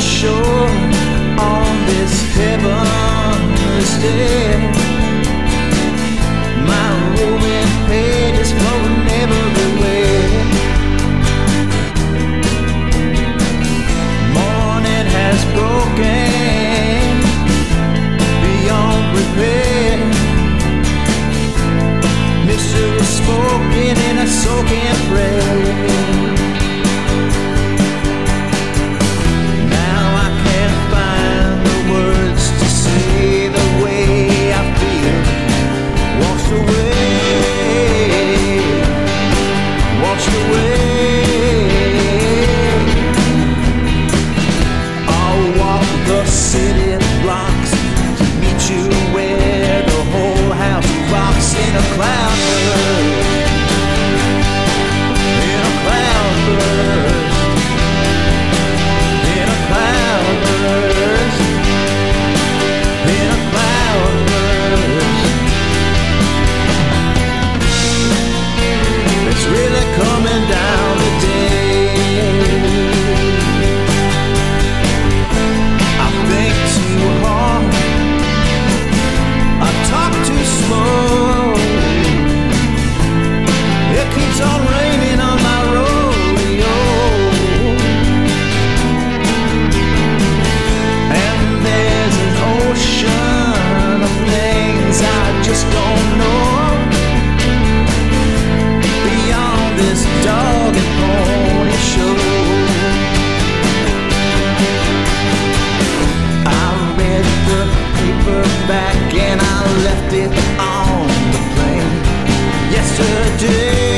shore on this heavenless. My is. Morning has broken beyond repair. Spoken in a soaking prayer. yesterday.